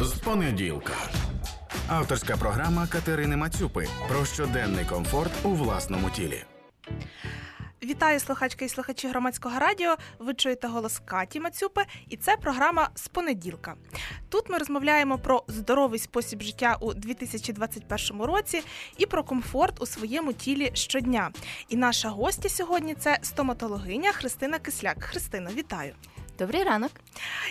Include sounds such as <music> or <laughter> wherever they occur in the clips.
з понеділка. Авторська програма Катерини Мацюпи про щоденний комфорт у власному тілі. Вітаю слухачки і слухачі громадського радіо. Ви чуєте голос Каті Мацюпи, і це програма з понеділка. Тут ми розмовляємо про здоровий спосіб життя у 2021 році і про комфорт у своєму тілі щодня. І наша гостя сьогодні це стоматологиня Христина Кисляк. Христина, вітаю! Добрий ранок.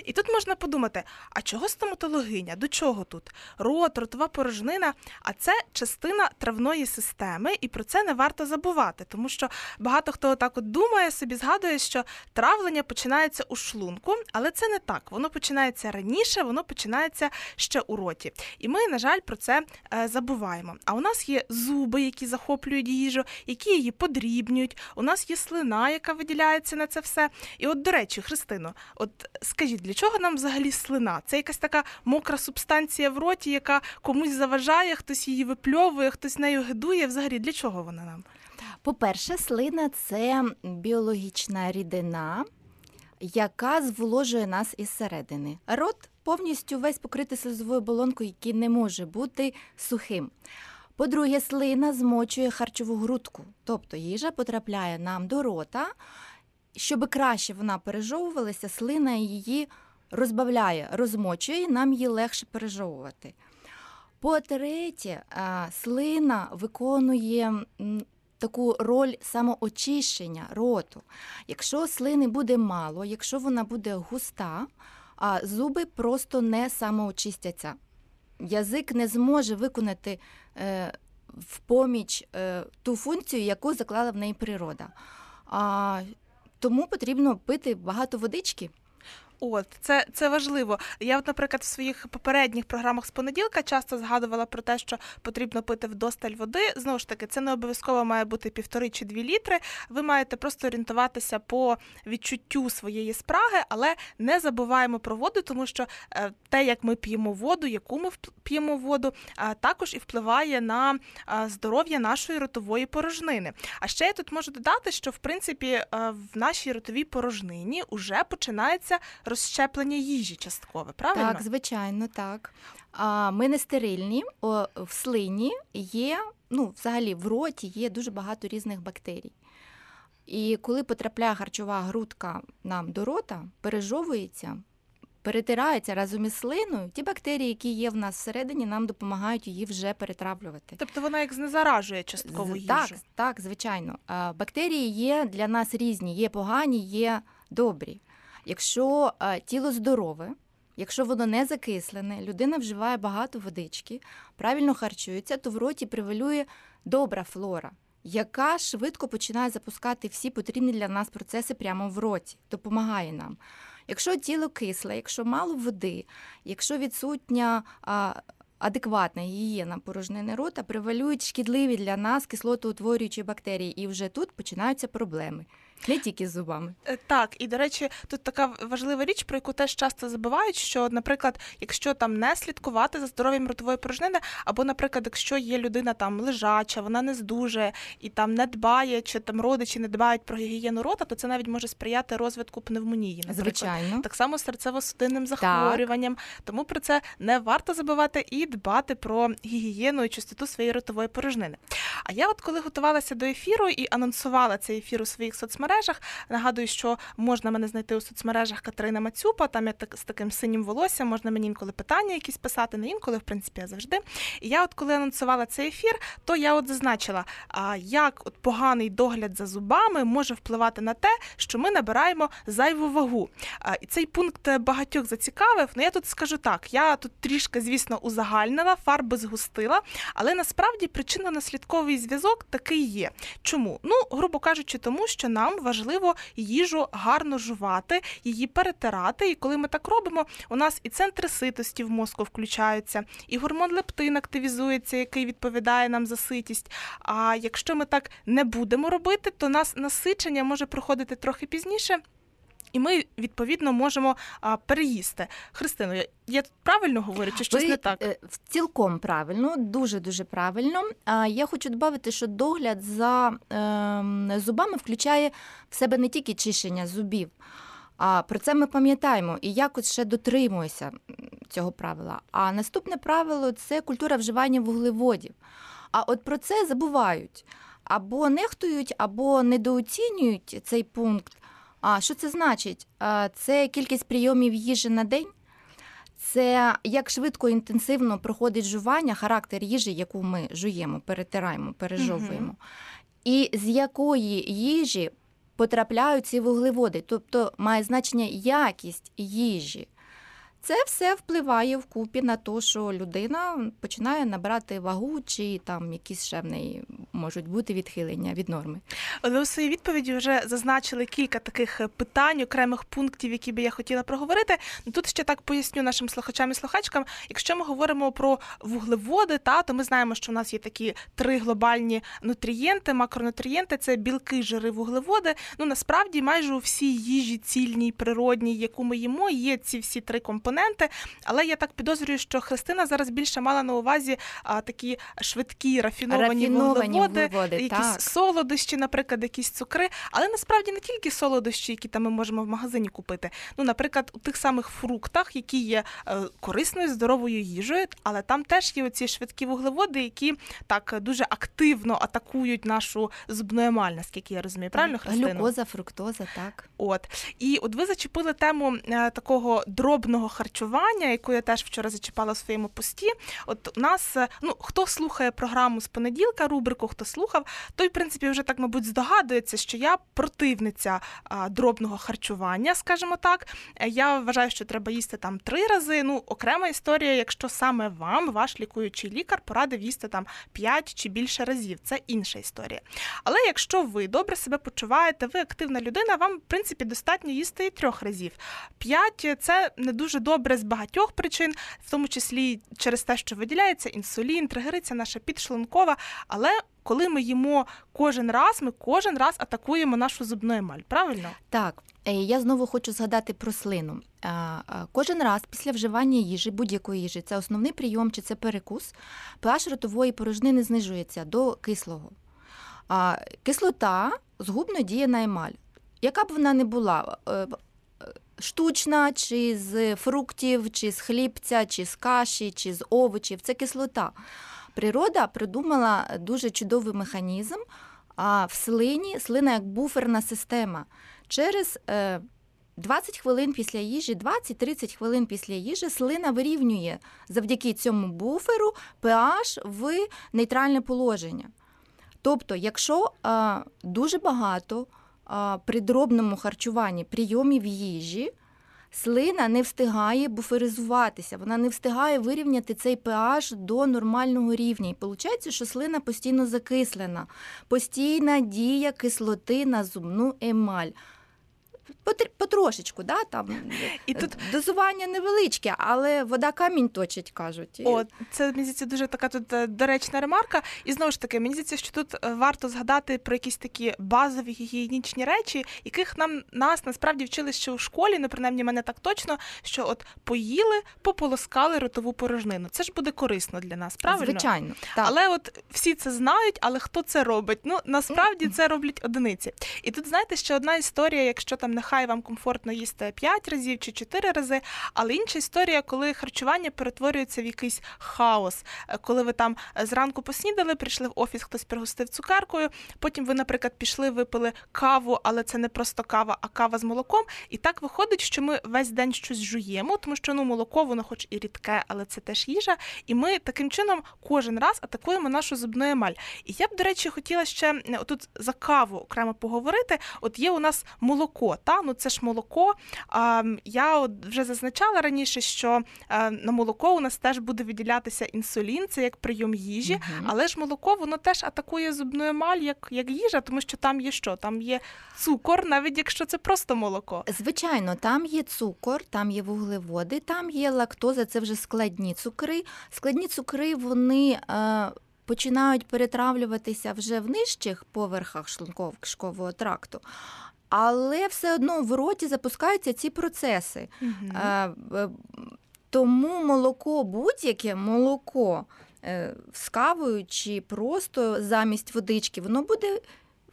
І тут можна подумати: а чого стоматологиня? До чого тут? Рот, ротова порожнина, а це частина травної системи, і про це не варто забувати, тому що багато хто так от думає, собі згадує, що травлення починається у шлунку, але це не так. Воно починається раніше, воно починається ще у роті. І ми, на жаль, про це е, забуваємо. А у нас є зуби, які захоплюють їжу, які її подрібнюють. У нас є слина, яка виділяється на це все. І от, до речі, Христино, От скажіть, для чого нам взагалі слина? Це якась така мокра субстанція в роті, яка комусь заважає, хтось її випльовує, хтось нею гидує. Взагалі, для чого вона нам? По-перше, слина це біологічна рідина, яка зволожує нас із середини. Рот повністю весь покритий слизовою оболонкою, який не може бути сухим. По-друге, слина змочує харчову грудку, тобто їжа потрапляє нам до рота. Щоб краще вона пережовувалася, слина її розбавляє, розмочує, і нам її легше пережовувати. По-третє, слина виконує таку роль самоочищення роту. Якщо слини буде мало, якщо вона буде густа, зуби просто не самоочистяться. Язик не зможе виконати е, в поміч е, ту функцію, яку заклала в неї природа. Тому потрібно пити багато водички. От це це важливо. Я, от, наприклад, в своїх попередніх програмах з понеділка часто згадувала про те, що потрібно пити вдосталь води. Знову ж таки, це не обов'язково має бути півтори чи дві літри. Ви маєте просто орієнтуватися по відчуттю своєї спраги, але не забуваємо про воду, тому що е, те, як ми п'ємо воду, яку ми п'ємо воду, також і впливає на здоров'я нашої ротової порожнини. А ще я тут можу додати, що в принципі е, в нашій ротовій порожнині вже починається розщеплення їжі часткове, правильно? Так, звичайно, так. А ми не стерильні. В слині є, ну, взагалі в роті є дуже багато різних бактерій. І коли потрапляє харчова грудка нам до рота, пережовується, перетирається разом із слиною, ті бактерії, які є в нас всередині, нам допомагають її вже перетравлювати. Тобто вона як знезаражує частково їжу? Так, так, звичайно. Бактерії є для нас різні, є погані, є добрі. Якщо е, тіло здорове, якщо воно не закислене, людина вживає багато водички, правильно харчується, то в роті превалює добра флора, яка швидко починає запускати всі потрібні для нас процеси прямо в роті, допомагає нам. Якщо тіло кисле, якщо мало води, якщо відсутня а, адекватна гігієна порожнини рота, превалюють шкідливі для нас кислотоутворюючі бактерії, і вже тут починаються проблеми. Не тільки з зубами. Е, так, і до речі, тут така важлива річ, про яку теж часто забувають, що, наприклад, якщо там не слідкувати за здоров'ям ротової порожнини, або, наприклад, якщо є людина там лежача, вона не здужує і там не дбає, чи там родичі не дбають про гігієну рота, то це навіть може сприяти розвитку пневмонії. Наприклад. Звичайно. Так само серцево-судинним захворюванням. Так. Тому про це не варто забувати і дбати про гігієну і чистоту своєї ротової порожнини. А я, от коли готувалася до ефіру і анонсувала цей ефір у своїх соцмережах, нагадую, що можна мене знайти у соцмережах Катерина Мацюпа. Там я так з таким синім волоссям, можна мені інколи питання якісь писати, не інколи, в принципі, а завжди. І я, от коли анонсувала цей ефір, то я от зазначила, як от поганий догляд за зубами може впливати на те, що ми набираємо зайву вагу. І цей пункт багатьох зацікавив. Ну я тут скажу так: я тут трішки, звісно, узагальнила, фарби згустила, але насправді причинно наслідковий зв'язок такий є. Чому? Ну, грубо кажучи, тому що нам важливо їжу гарно жувати, її перетирати. І коли ми так робимо, у нас і центри ситості в мозку включаються, і гормон лептин активізується, який відповідає нам за ситість. А якщо ми так не будемо робити, то нас насичення може проходити трохи пізніше. І ми відповідно можемо а, переїсти. Христино, я, я правильно говорю, чи щось Ви, не так? Е, цілком правильно, дуже дуже правильно. А я хочу додати, що догляд за е, зубами включає в себе не тільки чищення зубів. А про це ми пам'ятаємо і якось ще дотримуємося цього правила. А наступне правило це культура вживання вуглеводів. А от про це забувають або нехтують, або недооцінюють цей пункт. А що це значить? Це кількість прийомів їжі на день. Це як швидко і інтенсивно проходить жування, характер їжі, яку ми жуємо, перетираємо, пережовуємо, і з якої їжі потрапляють ці вуглеводи. Тобто має значення якість їжі. Це все впливає вкупі на те, що людина починає набирати вагу, чи там якісь ще в неї можуть бути відхилення від норми. Ви у своїй відповіді вже зазначили кілька таких е, питань, окремих пунктів, які би я хотіла проговорити. Ну, Тут ще так поясню нашим слухачам і слухачкам. Якщо ми говоримо про вуглеводи, та то ми знаємо, що у нас є такі три глобальні нутрієнти, макронутрієнти це білки, жири, вуглеводи. Ну насправді майже у всій їжі цільній, природній, яку ми їмо, є ці всі три компоненти. Але я так підозрюю, що Христина зараз більше мала на увазі а, такі швидкі рафіновані, Рафіновані вуглеводи, вуглеводи, якісь так. солодощі, наприклад, якісь цукри, але насправді не тільки солодощі, які там ми можемо в магазині купити. Ну, наприклад, у тих самих фруктах, які є е, корисною здоровою їжею, але там теж є оці швидкі вуглеводи, які так дуже активно атакують нашу зубну емаль, наскільки я розумію. Правильно, Христина? Глюкоза, фруктоза, так. От і от ви зачепили тему е, такого дробного харчування, яку я теж вчора зачіпала в своєму пості. От у нас, е, ну хто слухає програму з понеділка, рубрику, хто слухав, той в принципі вже так, мабуть, здогадується, що я противниця дробного харчування, скажімо так. Е, Я вважаю, що треба їсти там три рази. Ну, окрема історія, якщо саме вам ваш лікуючий лікар порадив їсти там п'ять чи більше разів. Це інша історія. Але якщо ви добре себе почуваєте, ви активна людина, вам в принципі достатньо їсти і трьох разів. П'ять це не дуже добре з багатьох причин, в тому числі через те, що виділяється інсулін, тригериться наша підшлункова. Але коли ми їмо кожен раз, ми кожен раз атакуємо нашу зубну емаль. Правильно? Так, е, я знову хочу згадати про слину. А, а, Кожен раз після вживання їжі, будь-якої їжі, це основний прийом чи це перекус, pH ротової порожнини знижується до кислого. Кислота згубно діє на емаль. Яка б вона не була, е, е, штучна, чи з фруктів, чи з хлібця, чи з каші, чи з овочів, це кислота. Природа придумала дуже чудовий механізм, а в слині слина як буферна система. Через е, 20 хвилин після їжі, 20-30 хвилин після їжі слина вирівнює завдяки цьому буферу pH в нейтральне положення. Тобто, якщо е, дуже багато е, при дробному харчуванні прийомів їжі, слина не встигає буферизуватися, вона не встигає вирівняти цей pH до нормального рівня. І виходить, що слина постійно закислена, постійна дія кислоти на зубну емаль. Потр- Потрошечку, да, там І тут дозування невеличке, але вода камінь точить, кажуть. От це мені здається дуже така тут е, доречна ремарка. І знову ж таки, мені здається, що тут е, варто згадати про якісь такі базові гігієнічні речі, яких нам нас насправді вчили ще у школі, ну принаймні мене так точно, що от поїли, пополоскали ротову порожнину. Це ж буде корисно для нас, правильно? Звичайно. Так. Але от всі це знають, але хто це робить? Ну насправді це роблять одиниці. І тут знаєте, ще одна історія, якщо там нехай вам комфортно їсти 5 разів чи 4 рази, але інша історія, коли харчування перетворюється в якийсь хаос, Е, коли ви там е, зранку поснідали, прийшли в офіс, хтось пригостив цукеркою. Потім ви, наприклад, пішли, випили каву, але це не просто кава, а кава з молоком. І так виходить, що ми весь день щось жуємо, тому що ну молоко, воно хоч і рідке, але це теж їжа. І ми таким чином кожен раз атакуємо нашу зубну емаль. І я б, до речі, хотіла ще е, тут за каву окремо поговорити. От є у нас молоко, та ну це ж молоко. А, я от вже зазначала раніше, що е, на молоко у нас теж буде виділятися інсулін, це як прийом їжі, Мгм. але ж молоко воно теж атакує зубну емаль як, як їжа, тому що там є що? Там є цукор, навіть якщо це просто молоко. Звичайно, там є цукор, там є вуглеводи, там є лактоза, це вже складні цукри. Складні цукри вони е, починають перетравлюватися вже в нижчих поверхах шлунково-кишкового тракту. Але все одно в роті запускаються ці процеси. Е, Тому молоко, будь-яке молоко е, з кавою чи просто замість водички, воно буде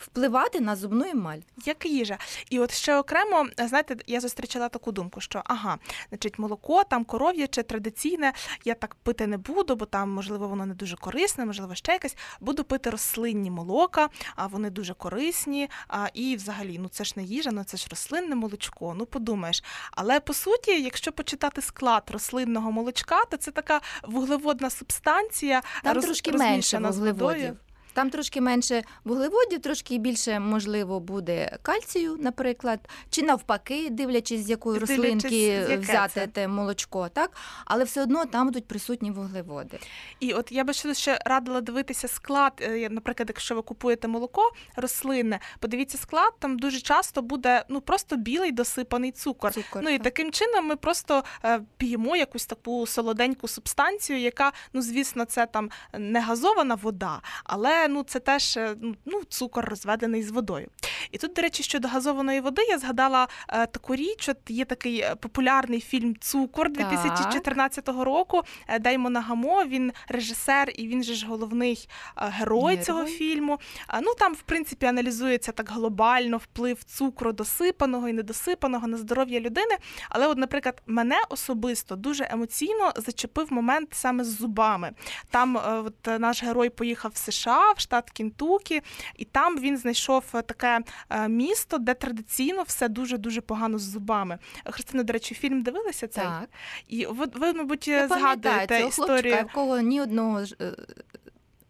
впливати на зубну емаль. Як їжа. І от ще окремо, знаєте, я зустрічала таку думку, що ага, значить, молоко там коров'яче традиційне, я так пити не буду, бо там, можливо, воно не дуже корисне, можливо, ще якесь. Буду пити рослинні молока, а вони дуже корисні. А, І взагалі, ну це ж не їжа, ну це ж рослинне молочко. Ну подумаєш. Але по суті, якщо почитати склад рослинного молочка, то це така вуглеводна субстанція, Там роз, трошки менше з водою. Там трошки менше вуглеводів, трошки більше можливо буде кальцію, наприклад, чи навпаки, дивлячись, з якої Дивлячись, рослинки яке взяти це. те молочко, так але все одно там будуть присутні вуглеводи. І от я би ще ще радила дивитися склад. е, Наприклад, якщо ви купуєте молоко рослинне, подивіться склад, там дуже часто буде ну просто білий досипаний цукор. Цукор, Ну і так. таким чином ми просто е, п'ємо якусь таку солоденьку субстанцію, яка, ну звісно, це там не газована вода, але ну це теж е, ну, цукор розведений з водою. І тут, до речі, щодо газованої води, я згадала е, таку річ. От є такий е, популярний фільм Цукор 2014 року. Е, Деймона Гамо, він режисер і він же ж головний герой Герой. цього фільму. А, Ну там, в принципі, аналізується так глобально вплив цукру досипаного і недосипаного на здоров'я людини. Але, от, наприклад, мене особисто дуже емоційно зачепив момент саме з зубами. Там е, от, наш герой поїхав в США, в штат Кінтукі, і там він знайшов таке місто, де традиційно все дуже дуже погано з зубами. Христина, до речі, фільм дивилися цей? Так. І ви, ви мабуть, Я згадуєте історію. хлопчика, історію. в кого ні одного е,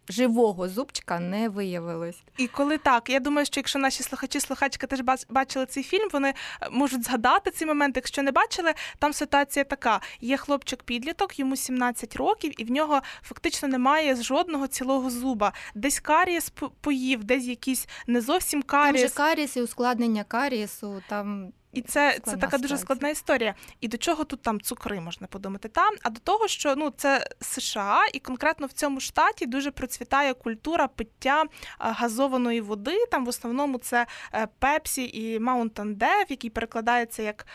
живого зубчика не виявилось. І коли так, я думаю, що якщо наші слухачі, слухачки теж бачили цей фільм, вони е, можуть згадати цей момент. Якщо не бачили, там ситуація така: є хлопчик-підліток, йому 17 років, і в нього фактично немає жодного цілого зуба. Десь карієс поїв, десь якийсь не зовсім Там же карієс. каріс і ускладнення карієсу, там І це, це така дуже складна історія. І до чого тут там цукри можна подумати? Там, а до того, що ну це США, і конкретно в цьому штаті дуже процвітає культура пиття газованої води. Там в основному це е, Пепсі і Mountain Dew, який перекладається як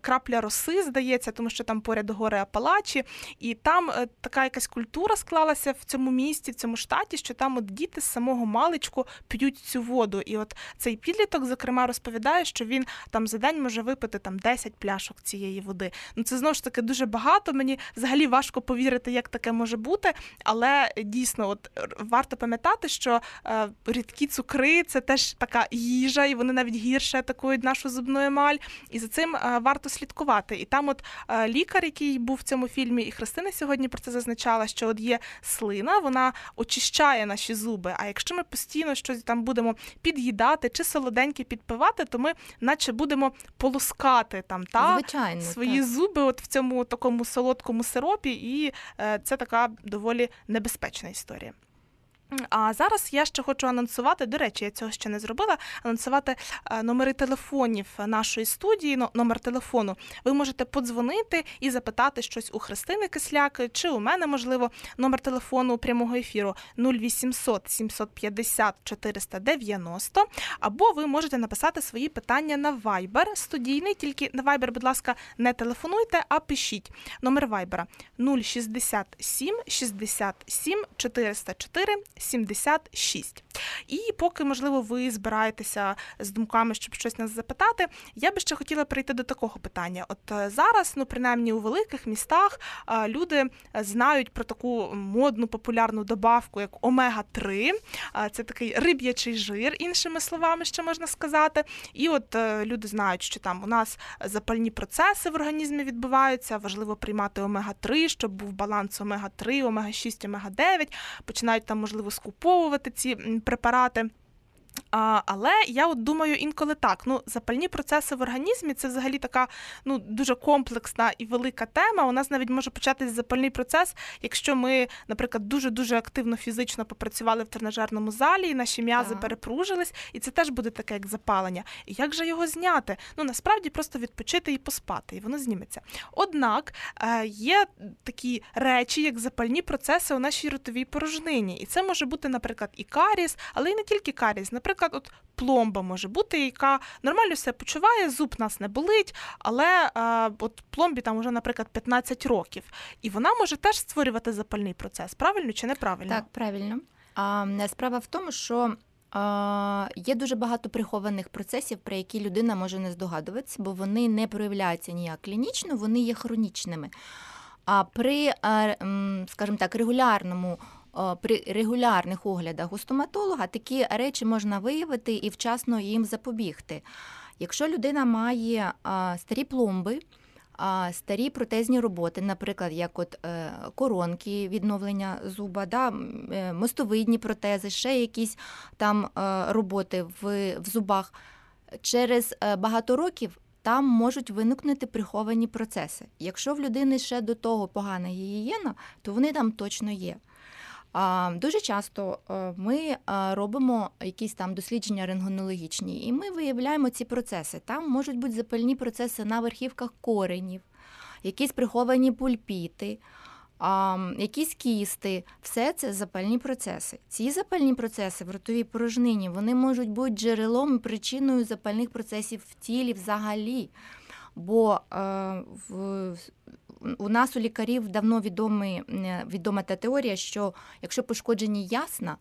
крапля роси, здається, тому що там поряд гори Апалачі. І там е, така якась культура склалася в цьому місті, в цьому штаті, що там от діти з самого маличку п'ють цю воду. І от цей підліток, зокрема, розповідає, що він там за день може випити там 10 пляшок цієї води. Ну це знову ж таки дуже багато. Мені взагалі важко повірити, як таке може бути. Але дійсно, от варто пам'ятати, що е, рідкі цукри це теж така їжа, і вони навіть гірше атакують нашу зубну емаль. І за цим е, варто слідкувати. І там, от е, лікар, який був в цьому фільмі, і Христина сьогодні про це зазначала, що от є слина, вона очищає наші зуби. А якщо ми постійно щось там будемо під'їдати чи солоденьке підпивати, то ми наче будемо полоскати там та звичайно свої так. зуби от в цьому такому солодкому сиропі, і е, це така доволі небезпечна історія. А зараз я ще хочу анонсувати. До речі, я цього ще не зробила. Анонсувати е, номери телефонів нашої студії. но- Номер телефону. Ви можете подзвонити і запитати щось у Христини Кисляк чи у мене, можливо, номер телефону прямого ефіру 0800 750 490. Або ви можете написати свої питання на Viber студійний. Тільки на Viber, будь ласка, не телефонуйте, а пишіть. Номер Viber 067 67 404 76. І поки, можливо, ви збираєтеся з думками, щоб щось нас запитати, я би ще хотіла перейти до такого питання. От е, зараз, ну принаймні у великих містах, е, люди знають про таку модну популярну добавку, як омега-3. Е, Це такий риб'ячий жир, іншими словами, ще можна сказати. І от люди знають, що там у нас запальні процеси в організмі відбуваються. Важливо приймати омега-3, щоб був баланс омега-3, омега-6, омега-9. Починають там, можливо, скуповувати ці препарати. А, але я от думаю інколи так. Ну, запальні процеси в організмі це взагалі така ну дуже комплексна і велика тема. У нас навіть може початись запальний процес, якщо ми, наприклад, дуже дуже активно фізично попрацювали в тренажерному залі, і наші м'язи перепружились, і це теж буде таке як запалення. І як же його зняти? Ну насправді просто відпочити і поспати, і воно зніметься. Однак е, є такі речі, як запальні процеси у нашій ротовій порожнині, і це може бути, наприклад, і каріс, але й не тільки каріс. Наприклад, от пломба може бути, яка нормально себе почуває, зуб нас не болить, але е, от пломбі там уже, наприклад, 15 років, і вона може теж створювати запальний процес. Правильно чи неправильно? Так, правильно. А справа в тому, що Є дуже багато прихованих процесів, про які людина може не здогадуватися, бо вони не проявляються ніяк клінічно, вони є хронічними. А при, скажімо так, регулярному. При регулярних оглядах у стоматолога такі речі можна виявити і вчасно їм запобігти. Якщо людина має старі пломби, старі протезні роботи, наприклад, як от е, коронки, відновлення зуба, да, е, мостовидні протези, ще якісь там е, роботи в, в зубах. Через багато років там можуть виникнути приховані процеси. Якщо в людини ще до того погана гігієна, то вони там точно є. Дуже часто е, ми е, робимо якісь там дослідження рентгенологічні, і ми виявляємо ці процеси. Там можуть бути запальні процеси на верхівках коренів, якісь приховані пульпіти. Якісь кісти, все це запальні процеси. Ці запальні процеси в ротовій порожнині вони можуть бути джерелом і причиною запальних процесів в тілі взагалі. Бо е, в у нас у лікарів давно відомий, відома та теорія, що якщо пошкоджені ясна,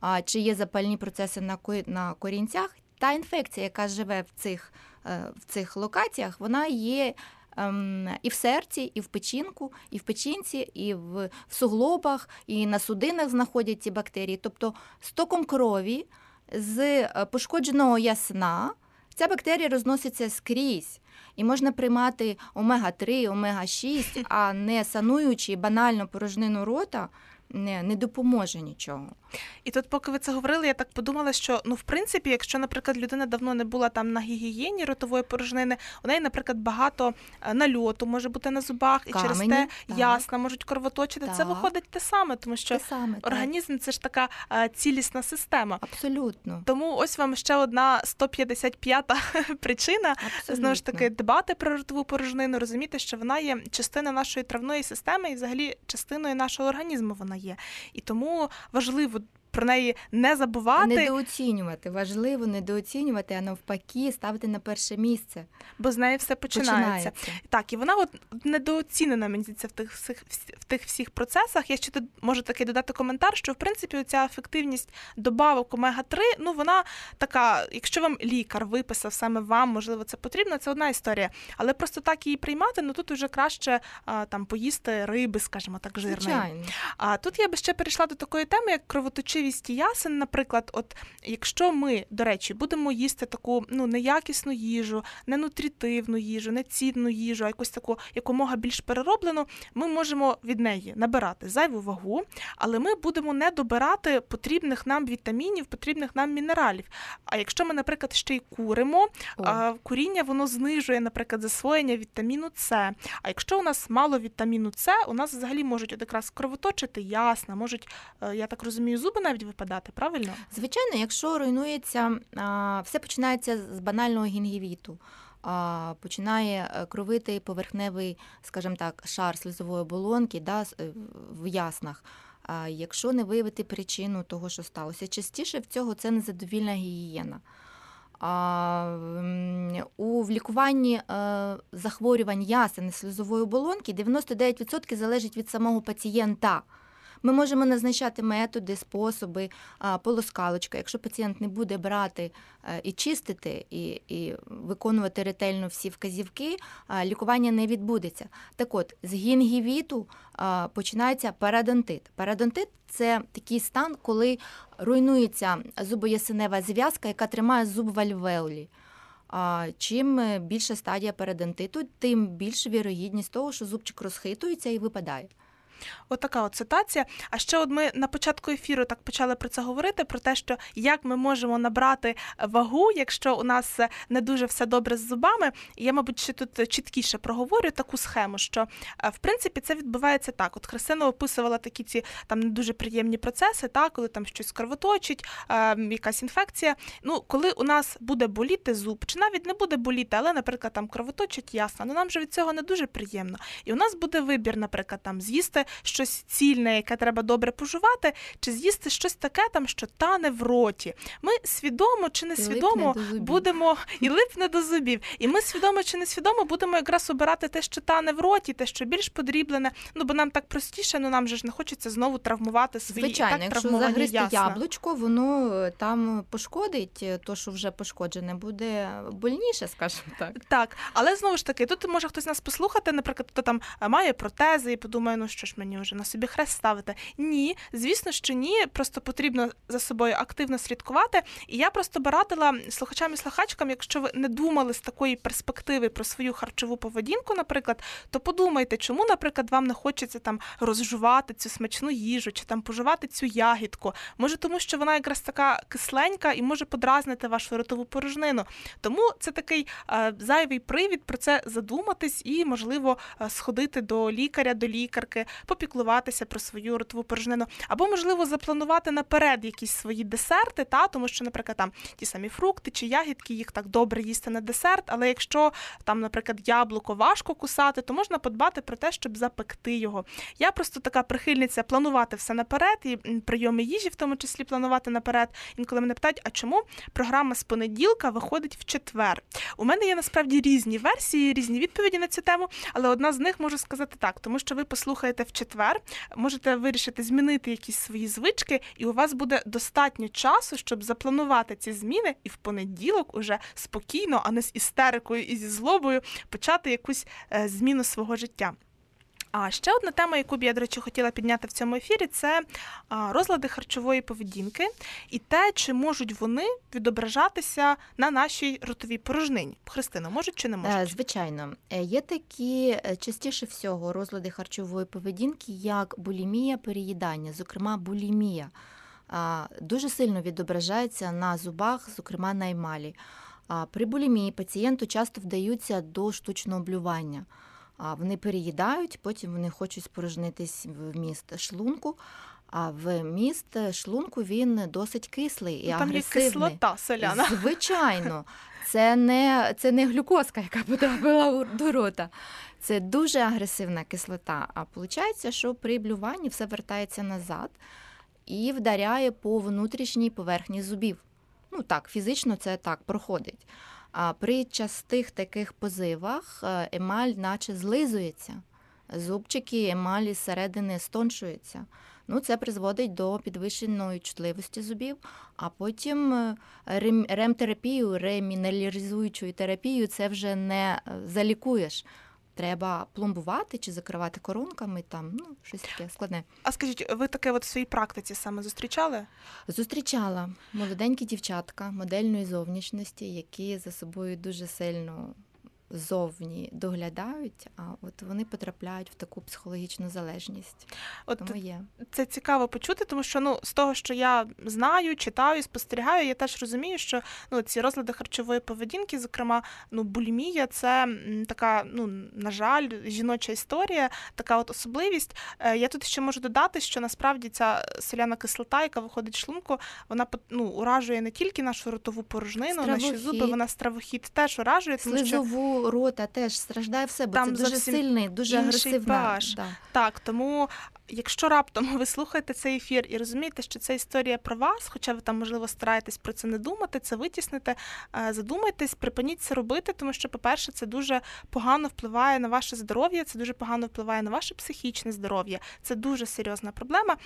а чи є запальні процеси на корінцях, та інфекція, яка живе в цих е, в цих локаціях, вона є ем, і в серці, і в печінку, і в печінці, і в, в суглобах, і на судинах знаходять ці бактерії. Тобто стоком крові з е, пошкодженого ясна ця бактерія розноситься скрізь. І можна приймати омега-3, омега-6, а не сануючи банально порожнину рота, не не допоможе нічого. І тут, поки ви це говорили, я так подумала, що ну, в принципі, якщо, наприклад, людина давно не була там на гігієні ротової порожнини, у неї, наприклад, багато е, нальоту може бути на зубах, і Камені, через те так. ясна можуть кровоточити. Так. Це виходить те саме, тому що те саме, організм так. це ж така а, цілісна система. Абсолютно. Тому ось вам ще одна 155-та <laughs> причина Абсолютно. знову ж таки дбати про ротову порожнину, розуміти, що вона є частиною нашої травної системи і взагалі частиною нашого організму вона є. І тому важливо про неї не забувати. Недооцінювати. Важливо недооцінювати, а навпаки, ставити на перше місце. Бо з неї все починається. починається. Так, і вона от недооцінена, мені здається, в тих всіх в тих всіх процесах. Я ще тут можу таки додати коментар, що в принципі ця ефективність добавок омега-3, ну вона така, якщо вам лікар виписав саме вам, можливо, це потрібно, це одна історія. Але просто так її приймати, ну тут вже краще а, там поїсти риби, скажімо так, жирної. Звичайно. А тут я би ще перейшла до такої теми, як кровоточиві можливість ясен, наприклад, от якщо ми, до речі, будемо їсти таку ну неякісну їжу, не нутрітивну їжу, не цінну їжу, а якусь таку якомога більш перероблену, ми можемо від неї набирати зайву вагу, але ми будемо не добирати потрібних нам вітамінів, потрібних нам мінералів. А якщо ми, наприклад, ще й куримо, а, куріння воно знижує, наприклад, засвоєння вітаміну С. А якщо у нас мало вітаміну С, у нас взагалі можуть от якраз кровоточити ясна, можуть, е, я так розумію, зуби навіть випадати, правильно? Звичайно, якщо руйнується, все починається з банального гінгівіту. Починає е, кровити поверхневий, скажімо так, шар слізової оболонки да, е, в яснах. Якщо не виявити причину того, що сталося, частіше в цього це незадовільна гігієна. У лікуванні е, захворювань ясен слізової оболонки 99% залежить від самого пацієнта. Ми можемо назначати методи, способи, полоскалочка. Якщо пацієнт не буде брати е, і чистити, і і виконувати ретельно всі вказівки, лікування не відбудеться. Так от, з гінгівіту починається парадонтит. Парадонтит це такий стан, коли руйнується зубоясенева зв'язка, яка тримає зуб в альвеолі. Чим більша стадія парадонтиту, тим більша вірогідність того, що зубчик розхитується і випадає. Отака от ситуація. А ще от ми на початку ефіру так почали про це говорити: про те, що як ми можемо набрати вагу, якщо у нас не дуже все добре з зубами. Я, мабуть, ще тут чіткіше проговорю таку схему, що е, в принципі це відбувається так. От Христина описувала такі ці там не дуже приємні процеси, так, коли там щось кровоточить, е, якась інфекція. Ну, коли у нас буде боліти зуб, чи навіть не буде боліти, але, наприклад, там кровоточить ясно, ну нам же від цього не дуже приємно. І у нас буде вибір, наприклад, там з'їсти щось цільне, яке треба добре пожувати, чи з'їсти щось таке, там, що тане в роті. Ми свідомо чи несвідомо будемо <laughs> і липне до зубів. І ми свідомо чи несвідомо будемо якраз обирати те, що тане в роті, те, що більш подріблене. Ну бо нам так простіше, ну нам же ж не хочеться знову травмувати свої Звичайно, і так якщо загризти яблучко, воно е, там пошкодить, е, то що вже пошкоджене, буде больніше, скажімо так. Так, але знову ж таки, тут може хтось нас послухати, наприклад, хто там е, має протези і подумає, ну що ж мені вже на собі хрест ставити. Ні, звісно, що ні, просто потрібно за собою активно слідкувати. І я просто би слухачам і слухачкам, якщо ви не думали з такої перспективи про свою харчову поведінку, наприклад, то подумайте, чому, наприклад, вам не хочеться там розжувати цю смачну їжу чи там поживати цю ягідку. Може, тому що вона якраз така кисленька і може подразнити вашу ротову порожнину. Тому це такий е, зайвий привід про це задуматись і, можливо, е, сходити до лікаря, до лікарки, попіклуватися про свою ротову порожнину, або, можливо, запланувати наперед якісь свої десерти, та тому що, наприклад, там ті самі фрукти чи ягідки, їх так добре їсти на десерт. Але якщо там, наприклад, яблуко важко кусати, то можна подбати про те, щоб запекти його. Я просто така прихильниця планувати все наперед, і прийоми їжі, в тому числі планувати наперед. Інколи мене питають, а чому програма з понеділка виходить в четвер? У мене є насправді різні версії, різні відповіді на цю тему, але одна з них можу сказати так, тому що ви послухаєте в четвер, можете вирішити змінити якісь свої звички, і у вас буде достатньо часу, щоб запланувати ці зміни, і в понеділок уже спокійно, а не з істерикою і зі злобою почати якусь е, зміну свого життя. А ще одна тема, яку б я, до речі, хотіла підняти в цьому ефірі, це розлади харчової поведінки і те, чи можуть вони відображатися на нашій ротовій порожнині. Христина, можуть чи не можуть? Звичайно, е, є такі е, частіше всього розлади харчової поведінки, як булімія переїдання, зокрема булімія. Дуже сильно відображається на зубах, зокрема на емалі. При булімії пацієнту часто вдаються до штучного блювання. Вони переїдають, потім вони хочуть спорожнитись в міст шлунку. А в міст шлунку він досить кислий і ну, Там агресивний. є кислота селяна. Звичайно, це не це не глюкозка, яка потрапила до рота. Це дуже агресивна кислота. А виходить, що при блюванні все вертається назад і вдаряє по внутрішній поверхні зубів. Ну так, фізично це так проходить. А при частих таких позивах е, емаль наче злизується. Зубчики емалі зсередини стоншуються. Ну, Це призводить до підвищеної чутливості зубів, а потім е, ремтерапію, реміналізуючою терапію це вже не е, залікуєш треба пломбувати чи закривати коронками, там ну щось таке складне. А скажіть, ви таке от в своїй практиці саме зустрічали? Зустрічала молоденькі дівчатка модельної зовнішності, які за собою дуже сильно зовні доглядають, а от вони потрапляють в таку психологічну залежність. От тому є. Це цікаво почути, тому що ну з того, що я знаю, читаю, спостерігаю, я теж розумію, що ну ці розлади харчової поведінки, зокрема, ну булімія, це така, ну на жаль, жіноча історія, така от особливість. Е, я тут ще можу додати, що насправді ця соляна кислота, яка виходить з шлунку, вона ну, уражує не тільки нашу ротову порожнину, стравохід. наші зуби, вона стравохід теж уражує, тому Слизову що рота теж страждає все, бо Там це дуже сильний, дуже агресивний. Да. Так, тому. Якщо раптом ви слухаєте цей ефір і розумієте, що це історія про вас, хоча ви там, можливо, стараєтесь про це не думати, це витіснити, е, задумайтесь, припиніть це робити, тому що, по-перше, це дуже погано впливає на ваше здоров'я, це дуже погано впливає на ваше психічне здоров'я. Це дуже серйозна проблема.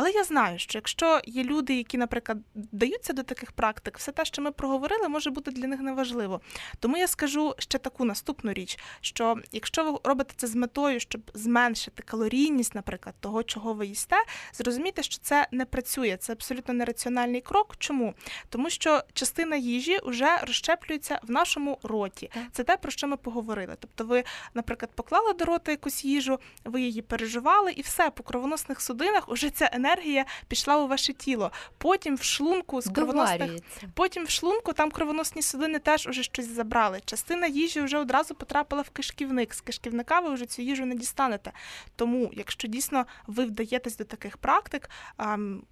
Але я знаю, що якщо є люди, які, наприклад, даються до таких практик, все те, що ми проговорили, може бути для них неважливо. Тому я скажу ще таку наступну річ: що якщо ви робите це з метою, щоб зменшити калорійність, наприклад, того, чого ви їсте, зрозумійте, що це не працює, це абсолютно нераціональний крок. Чому? Тому що частина їжі вже розщеплюється в нашому роті. Це те, про що ми поговорили. Тобто, ви, наприклад, поклали до рота якусь їжу, ви її переживали, і все по кровоносних судинах уже ця енергія енергія пішла у ваше тіло. Потім в шлунку з кровоносних Потім в шлунку там кровоносні судини теж уже щось забрали. Частина їжі вже одразу потрапила в кишківник. З кишківника ви вже цю їжу не дістанете. Тому, якщо дійсно ви вдаєтесь до таких практик,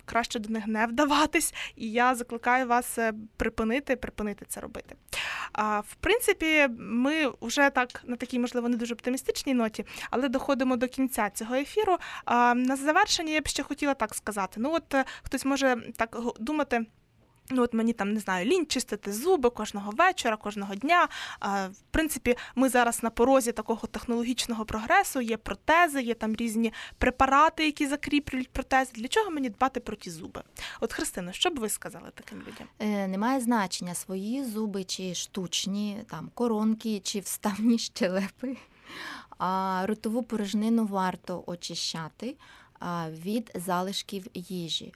краще до них не вдаватись. І я закликаю вас е, припинити, припинити це робити. В принципі, ми вже так на такій, можливо, не дуже оптимістичній ноті, але доходимо до кінця цього ефіру. На завершення я б ще хотіла так сказати. Ну, от е, хтось може так думати. Ну, от мені там не знаю, лінь чистити зуби кожного вечора, кожного дня. В принципі, ми зараз на порозі такого технологічного прогресу. Є протези, є там різні препарати, які закріплюють протези. Для чого мені дбати про ті зуби? От Христино, що б ви сказали таким людям? Е, Немає значення свої зуби чи штучні, там коронки чи вставні <laughs> щелепи. А ротову порожнину варто очищати від залишків їжі.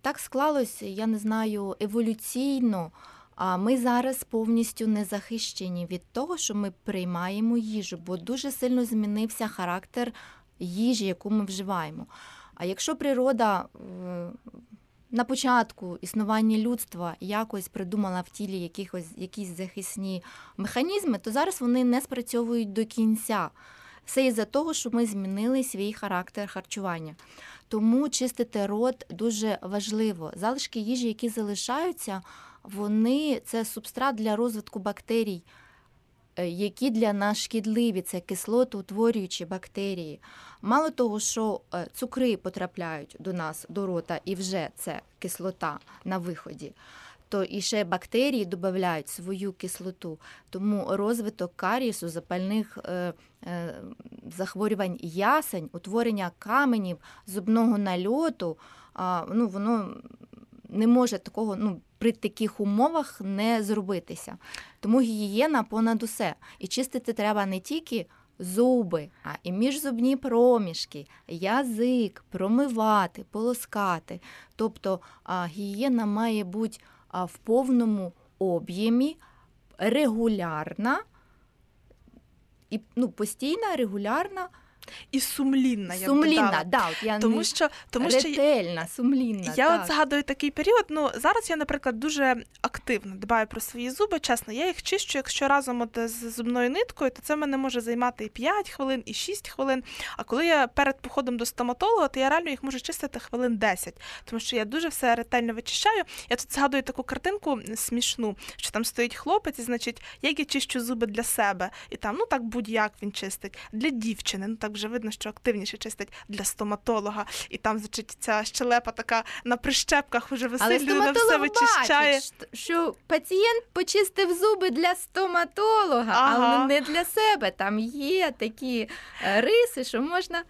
Так склалось, я не знаю, еволюційно. А ми зараз повністю не захищені від того, що ми приймаємо їжу, бо дуже сильно змінився характер їжі, яку ми вживаємо. А якщо природа на початку існування людства якось придумала в тілі якихось, якісь захисні механізми, то зараз вони не спрацьовують до кінця. Все із-за того, що ми змінили свій характер харчування. Тому чистити рот дуже важливо. Залишки їжі, які залишаються, вони це субстрат для розвитку бактерій, е, які для нас шкідливі, це кислотоутворюючі бактерії. Мало того, що е, цукри потрапляють до нас до рота, і вже це кислота на виході, то і ще бактерії додають свою кислоту. Тому розвиток карісу, запальних е, е, захворювань ясень, утворення каменів, зубного нальоту, ну, воно не може такого ну, при таких умовах не зробитися. Тому гігієна понад усе. І чистити треба не тільки зуби, а і міжзубні проміжки, язик, промивати, полоскати. Тобто гігієна має бути в повному об'ємі, регулярна. І ну, постійна, регулярна, І сумлінна, я б додала. Да, от я Тому що, тому що ретельна, сумлінна. Я так. от згадую такий період. Ну зараз я, наприклад, дуже активно дбаю про свої зуби. Чесно, я їх чищу, якщо разом от з зубною ниткою, то це мене може займати і 5 хвилин, і 6 хвилин. А коли я перед походом до стоматолога, то я реально їх можу чистити хвилин 10, тому що я дуже все ретельно вичищаю. Я тут згадую таку картинку смішну, що там стоїть хлопець, і значить, як я чищу зуби для себе, і там ну так будь-як він чистить для дівчини. Ну так вже видно, що активніше чистить для стоматолога, і там звучить ця щелепа така на прищепках уже Але висить, людина все вичищає. бачить, що пацієнт почистив зуби для стоматолога, Ага. але не для себе. Там є такі е, риси, що можна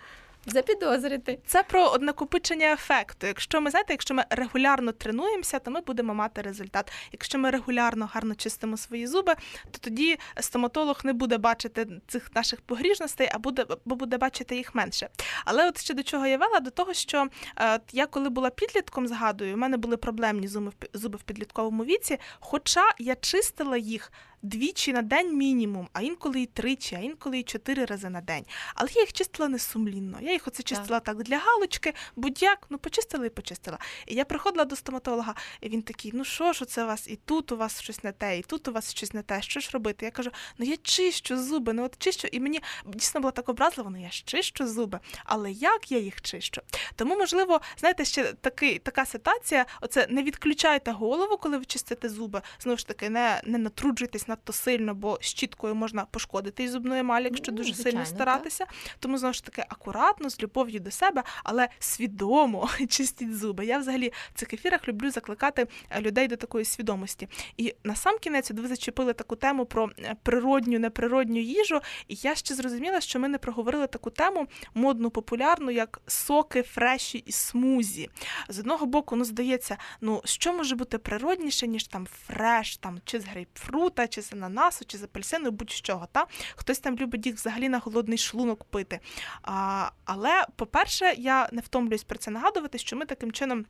запідозрити. Це про однакопичення ефекту. Якщо ми знаєте, якщо ми регулярно тренуємося, то ми будемо мати результат. Якщо ми регулярно гарно чистимо свої зуби, то тоді стоматолог не буде бачити цих наших погріжностей, а буде бо буде бачити їх менше. Але от ще до чого я вела, до того, що е, я коли була підлітком, згадую, у мене були проблемні зуби в підлітковому віці, хоча я чистила їх. Двічі на день мінімум, а інколи і тричі, а інколи і чотири рази на день. Але я їх чистила не сумлінно. Я їх оце чистила так, для галочки, будь-як, ну почистила і почистила. І я приходила до стоматолога, і він такий: ну що ж це у вас? І тут у вас щось не те, і тут у вас щось не те. Що ж робити? Я кажу: ну я чищу зуби, ну от чищу, і мені дійсно було так образливо, ну я ж чищу зуби, але як я їх чищу? Тому, можливо, знаєте, ще такий, така ситуація: оце не відключайте голову, коли ви чистите зуби. Знову ж таки, не, не натруджуйтесь надто сильно, бо щіткою можна пошкодити і зубну емаль, якщо Ну, дуже звичайно, сильно старатися. Тому знову ж таки акуратно, з любов'ю до себе, але свідомо <laughs> чистіть зуби. Я взагалі в цих ефірах люблю закликати е, людей до такої свідомості. І на сам кінець ви зачепили таку тему про е, природню, неприродню їжу. І я ще зрозуміла, що ми не проговорили таку тему модну, популярну, як соки, фреші і смузі. З одного боку, ну здається, ну що може бути природніше, ніж там фреш, там чи з грейпфрута, чи з ананасу, чи з апельсину, будь-чого. Та? Хтось там любить їх взагалі на голодний шлунок пити. А, але, по-перше, я не втомлююсь про це нагадувати, що ми таким чином.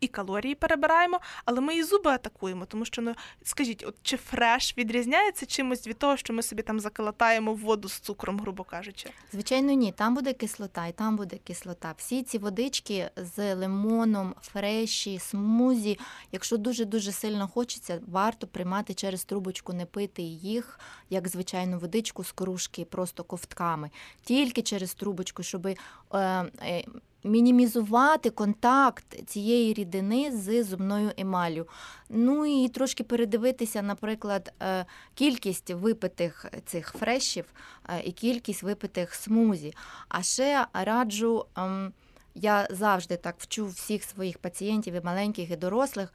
І калорії перебираємо, але ми і зуби атакуємо. Тому що ну скажіть, от чи фреш відрізняється чимось від того, що ми собі там заколотаємо воду з цукром, грубо кажучи? Звичайно, ні. Там буде кислота, і там буде кислота. Всі ці водички з лимоном, фреші, смузі. Якщо дуже дуже сильно хочеться, варто приймати через трубочку, не пити їх, як звичайну водичку з кружки, просто ковтками, тільки через трубочку, щоб е, е, мінімізувати контакт цієї рідини з зубною емаллю. Ну і трошки передивитися, наприклад, е, кількість випитих цих фрешів е, і кількість випитих смузі. А ще раджу, ем, я завжди так вчу всіх своїх пацієнтів, і маленьких, і дорослих,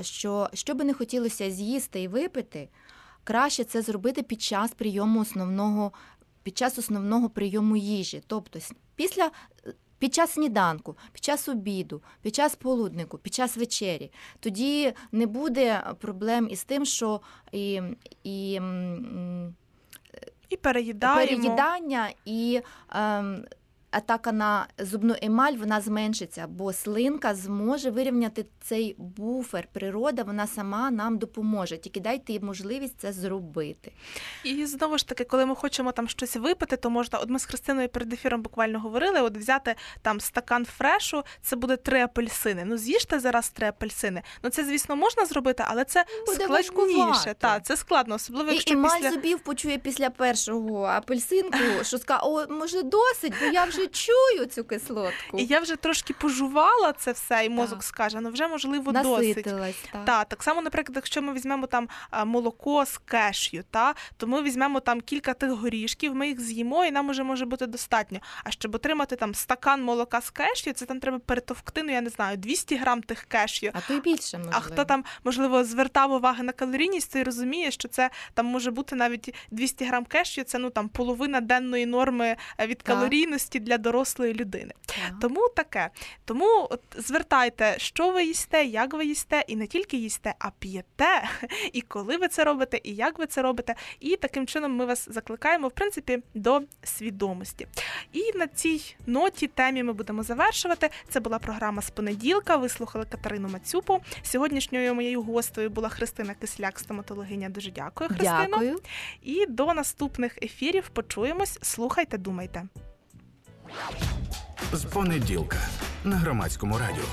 що що би не хотілося з'їсти і випити, краще це зробити під час прийому основного, під час основного прийому їжі. Тобто після. Під час сніданку, під час обіду, під час полуднику, під час вечері. Тоді не буде проблем із тим, що і, і І переїдаємо. переїдання і ем, атака на зубну емаль вона зменшиться, бо слинка зможе вирівняти цей буфер. Природа вона сама нам допоможе. Тільки дайте їй можливість це зробити. І знову ж таки, коли ми хочемо там щось випити, то можна, от ми з Христиною перед ефіром буквально говорили, от взяти там стакан фрешу, це буде три апельсини. Ну з'їжте зараз три апельсини. Ну це, звісно, можна зробити, але це Буде складніше. важкувато. Та, це складно, особливо І якщо емаль після... зубів почує після першого апельсинку, що скаже, о, може досить, бо я вже чую цю кислотку. І я вже трошки пожувала це все, і мозок Так. скаже, ну вже можливо досить. Так. Та, так само, наприклад, якщо ми візьмемо там молоко з кешю, та, то ми візьмемо там кілька тих горішків, ми їх з'їмо, і нам уже може бути достатньо. А щоб отримати там стакан молока з кешю, це там треба перетовкти, ну я не знаю, 200 грам тих кешю. А то й більше можливо. А хто там, можливо, звертав увагу на калорійність, той розуміє, що це там може бути навіть 200 грам кешю, це ну там половина денної норми е, від Так. калорійності для дорослої людини. Так. Тому таке. Тому от звертайте, що ви їсте, як ви їсте, і не тільки їсте, а п'єте, <laughs> і коли ви це робите, і як ви це робите. І таким чином ми вас закликаємо, в принципі, до свідомості. І на цій ноті темі ми будемо завершувати. Це була програма з понеділка. Ви слухали Катерину Мацюпу. Сьогоднішньою моєю гостею була Христина Кисляк, стоматологиня. Дуже дякую, Христино. Дякую. І до наступних ефірів почуємось. Слухайте, думайте. З понеділка на громадському радіо.